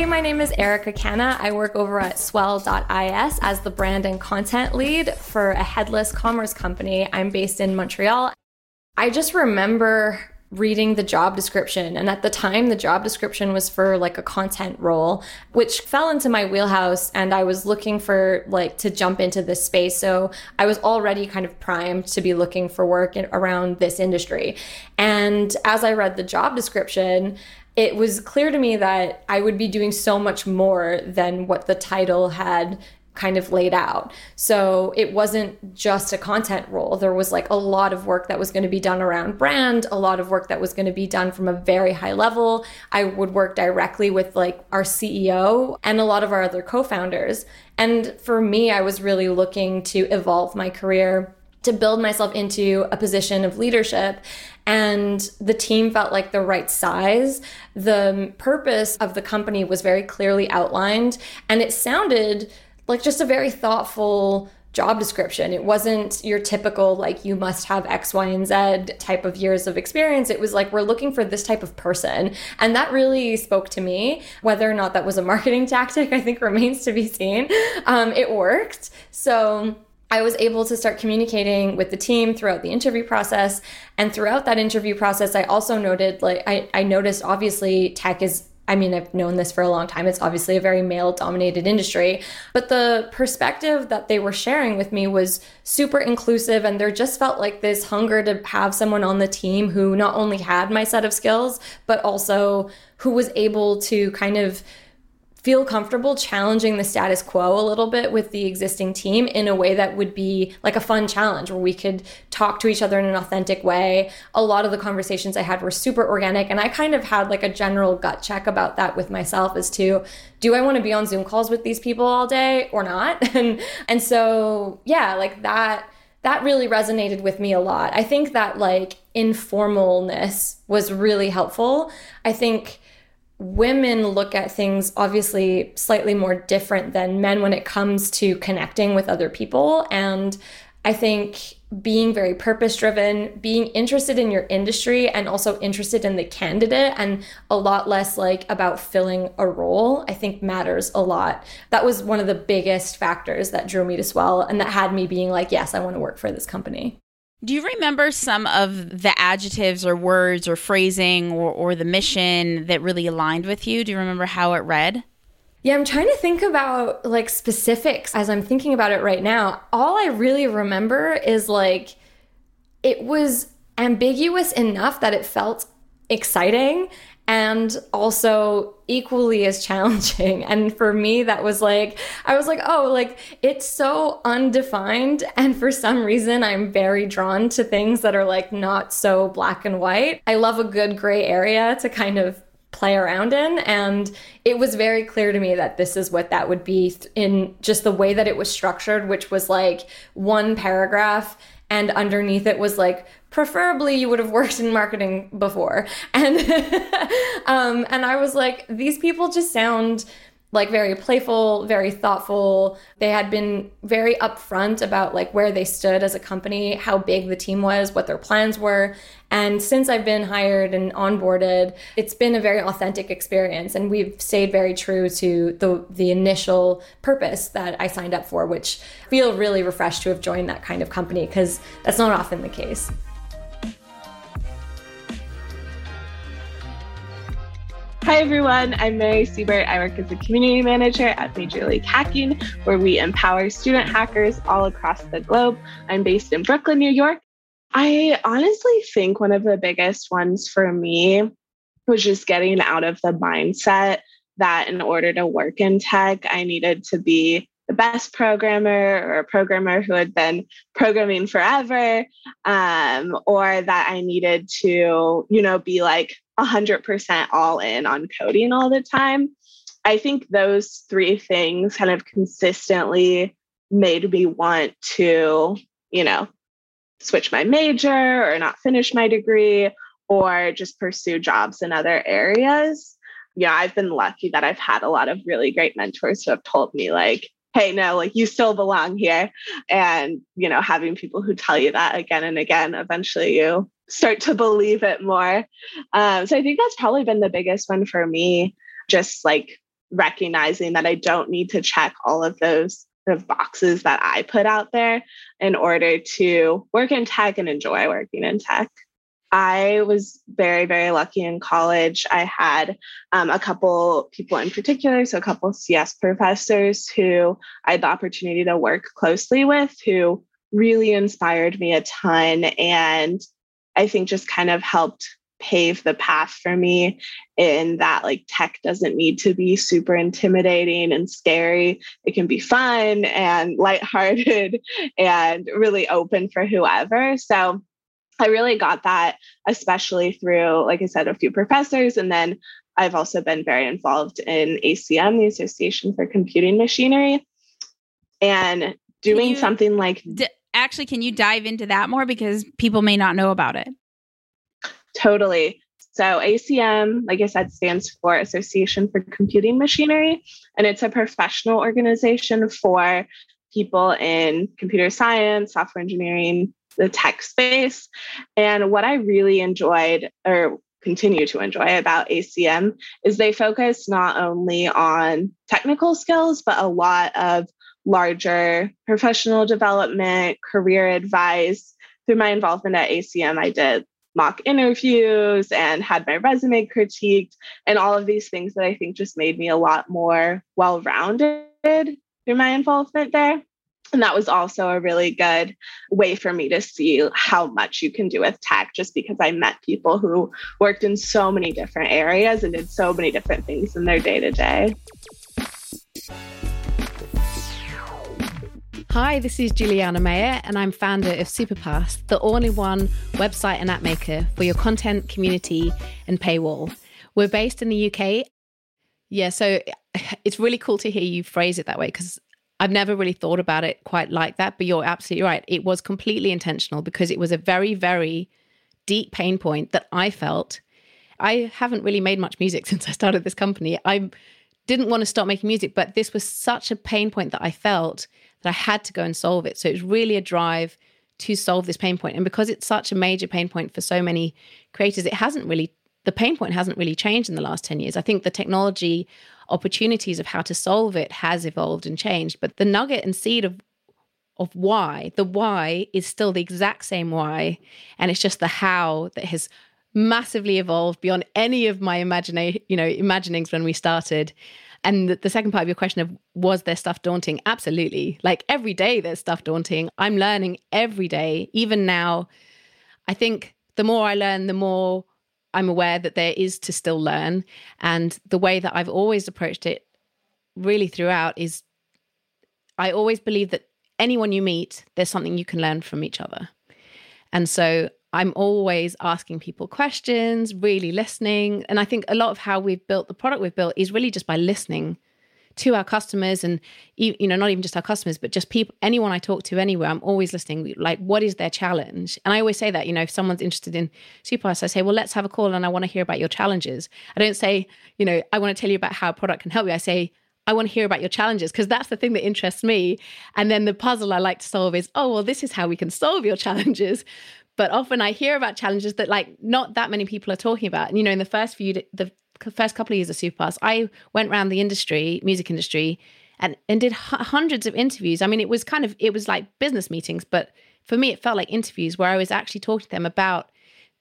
Hey, my name is Erica Canna. I work over at swell.is as the brand and content lead for a headless commerce company. I'm based in Montreal. I just remember reading the job description. And at the time, the job description was for like a content role, which fell into my wheelhouse. And I was looking for like to jump into this space. So I was already kind of primed to be looking for work in, around this industry. And as I read the job description, it was clear to me that I would be doing so much more than what the title had kind of laid out. So it wasn't just a content role. There was like a lot of work that was going to be done around brand, a lot of work that was going to be done from a very high level. I would work directly with like our CEO and a lot of our other co-founders. And for me, I was really looking to evolve my career to build myself into a position of leadership. And the team felt like the right size. The purpose of the company was very clearly outlined. And it sounded like just a very thoughtful job description. It wasn't your typical, like, you must have X, Y, and Z type of years of experience. It was like, we're looking for this type of person. And that really spoke to me. Whether or not that was a marketing tactic, I think remains to be seen. Um, it worked. So, I was able to start communicating with the team throughout the interview process. And throughout that interview process, I also noted, like, I, I noticed obviously tech is I mean, I've known this for a long time. It's obviously a very male dominated industry. But the perspective that they were sharing with me was super inclusive. And there just felt like this hunger to have someone on the team who not only had my set of skills, but also who was able to kind of feel comfortable challenging the status quo a little bit with the existing team in a way that would be like a fun challenge where we could talk to each other in an authentic way. A lot of the conversations I had were super organic and I kind of had like a general gut check about that with myself as to do I want to be on Zoom calls with these people all day or not? And and so yeah, like that that really resonated with me a lot. I think that like informalness was really helpful. I think women look at things obviously slightly more different than men when it comes to connecting with other people. And I think being very purpose driven, being interested in your industry and also interested in the candidate and a lot less like about filling a role, I think matters a lot. That was one of the biggest factors that drew me to Swell and that had me being like, yes, I want to work for this company. Do you remember some of the adjectives or words or phrasing or, or the mission that really aligned with you? Do you remember how it read? Yeah, I'm trying to think about like specifics as I'm thinking about it right now. All I really remember is like it was ambiguous enough that it felt exciting and also equally as challenging. And for me, that was like, I was like, oh, like it's so undefined. And for some reason, I'm very drawn to things that are like not so black and white. I love a good gray area to kind of play around in. And it was very clear to me that this is what that would be in just the way that it was structured, which was like one paragraph and underneath it was like preferably you would have worked in marketing before. And um, and i was like these people just sound like very playful, very thoughtful. They had been very upfront about like where they stood as a company, how big the team was, what their plans were. And since I've been hired and onboarded, it's been a very authentic experience and we've stayed very true to the the initial purpose that I signed up for, which I feel really refreshed to have joined that kind of company because that's not often the case. Hi, everyone. I'm Mary Siebert. I work as a community manager at Major League Hacking, where we empower student hackers all across the globe. I'm based in Brooklyn, New York. I honestly think one of the biggest ones for me was just getting out of the mindset that in order to work in tech, I needed to be the best programmer or a programmer who had been programming forever, um, or that I needed to, you know, be like 100% all in on coding all the time. I think those three things kind of consistently made me want to, you know, switch my major or not finish my degree or just pursue jobs in other areas. Yeah, I've been lucky that I've had a lot of really great mentors who have told me, like, hey no like you still belong here. And you know having people who tell you that again and again eventually you start to believe it more. Um, so i think that's probably been the biggest one for me just like recognizing that i don't need to check all of those sort of boxes that i put out there in order to work in tech and enjoy working in tech I was very, very lucky in college. I had um, a couple people in particular, so a couple CS professors who I had the opportunity to work closely with who really inspired me a ton. And I think just kind of helped pave the path for me in that like tech doesn't need to be super intimidating and scary. It can be fun and lighthearted and really open for whoever. So I really got that, especially through, like I said, a few professors. And then I've also been very involved in ACM, the Association for Computing Machinery, and doing you, something like. D- actually, can you dive into that more? Because people may not know about it. Totally. So, ACM, like I said, stands for Association for Computing Machinery, and it's a professional organization for people in computer science, software engineering, the tech space. And what I really enjoyed or continue to enjoy about ACM is they focus not only on technical skills, but a lot of larger professional development, career advice. Through my involvement at ACM, I did mock interviews and had my resume critiqued, and all of these things that I think just made me a lot more well rounded through my involvement there. And that was also a really good way for me to see how much you can do with tech, just because I met people who worked in so many different areas and did so many different things in their day to day. Hi, this is Juliana Mayer, and I'm founder of Superpass, the all in one website and app maker for your content, community, and paywall. We're based in the UK. Yeah, so it's really cool to hear you phrase it that way because I've never really thought about it quite like that, but you're absolutely right. It was completely intentional because it was a very, very deep pain point that I felt. I haven't really made much music since I started this company. I didn't want to stop making music, but this was such a pain point that I felt that I had to go and solve it. So it was really a drive to solve this pain point. And because it's such a major pain point for so many creators, it hasn't really, the pain point hasn't really changed in the last 10 years. I think the technology opportunities of how to solve it has evolved and changed. But the nugget and seed of of why, the why is still the exact same why. And it's just the how that has massively evolved beyond any of my imagination, you know, imaginings when we started. And the, the, second part of your question of was there stuff daunting? Absolutely. Like every day there's stuff daunting. I'm learning every day. Even now, I think the more I learn, the more I'm aware that there is to still learn. And the way that I've always approached it really throughout is I always believe that anyone you meet, there's something you can learn from each other. And so I'm always asking people questions, really listening. And I think a lot of how we've built the product we've built is really just by listening to our customers and you know not even just our customers but just people anyone i talk to anywhere i'm always listening like what is their challenge and i always say that you know if someone's interested in superpass i say well let's have a call and i want to hear about your challenges i don't say you know i want to tell you about how a product can help you i say I want to hear about your challenges because that's the thing that interests me. And then the puzzle I like to solve is, oh, well, this is how we can solve your challenges. But often I hear about challenges that like not that many people are talking about. And you know, in the first few the first couple of years of Superpass, I went around the industry, music industry, and and did h- hundreds of interviews. I mean, it was kind of it was like business meetings, but for me, it felt like interviews where I was actually talking to them about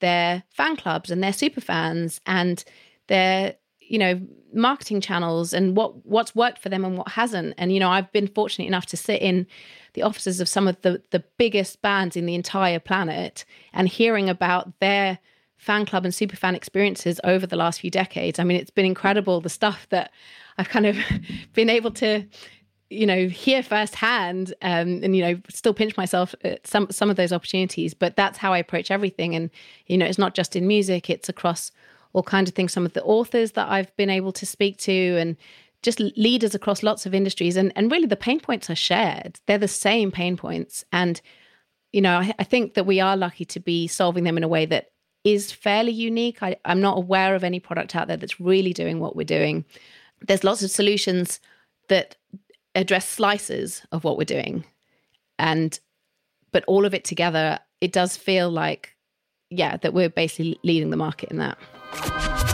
their fan clubs and their super fans and their you know, marketing channels and what what's worked for them and what hasn't. And you know, I've been fortunate enough to sit in the offices of some of the the biggest bands in the entire planet and hearing about their fan club and super fan experiences over the last few decades. I mean, it's been incredible the stuff that I've kind of been able to you know hear firsthand um, and you know still pinch myself at some some of those opportunities. But that's how i approach everything. And you know it's not just in music it's across all kinds of things some of the authors that i've been able to speak to and just leaders across lots of industries. And and really the pain points are shared. They're the same pain points. And you know I, I think that we are lucky to be solving them in a way that is fairly unique. I, i'm not aware of any product out there that's really doing what we're doing. There's lots of solutions that address slices of what we're doing. And but all of it together it does feel like yeah that we're basically leading the market in that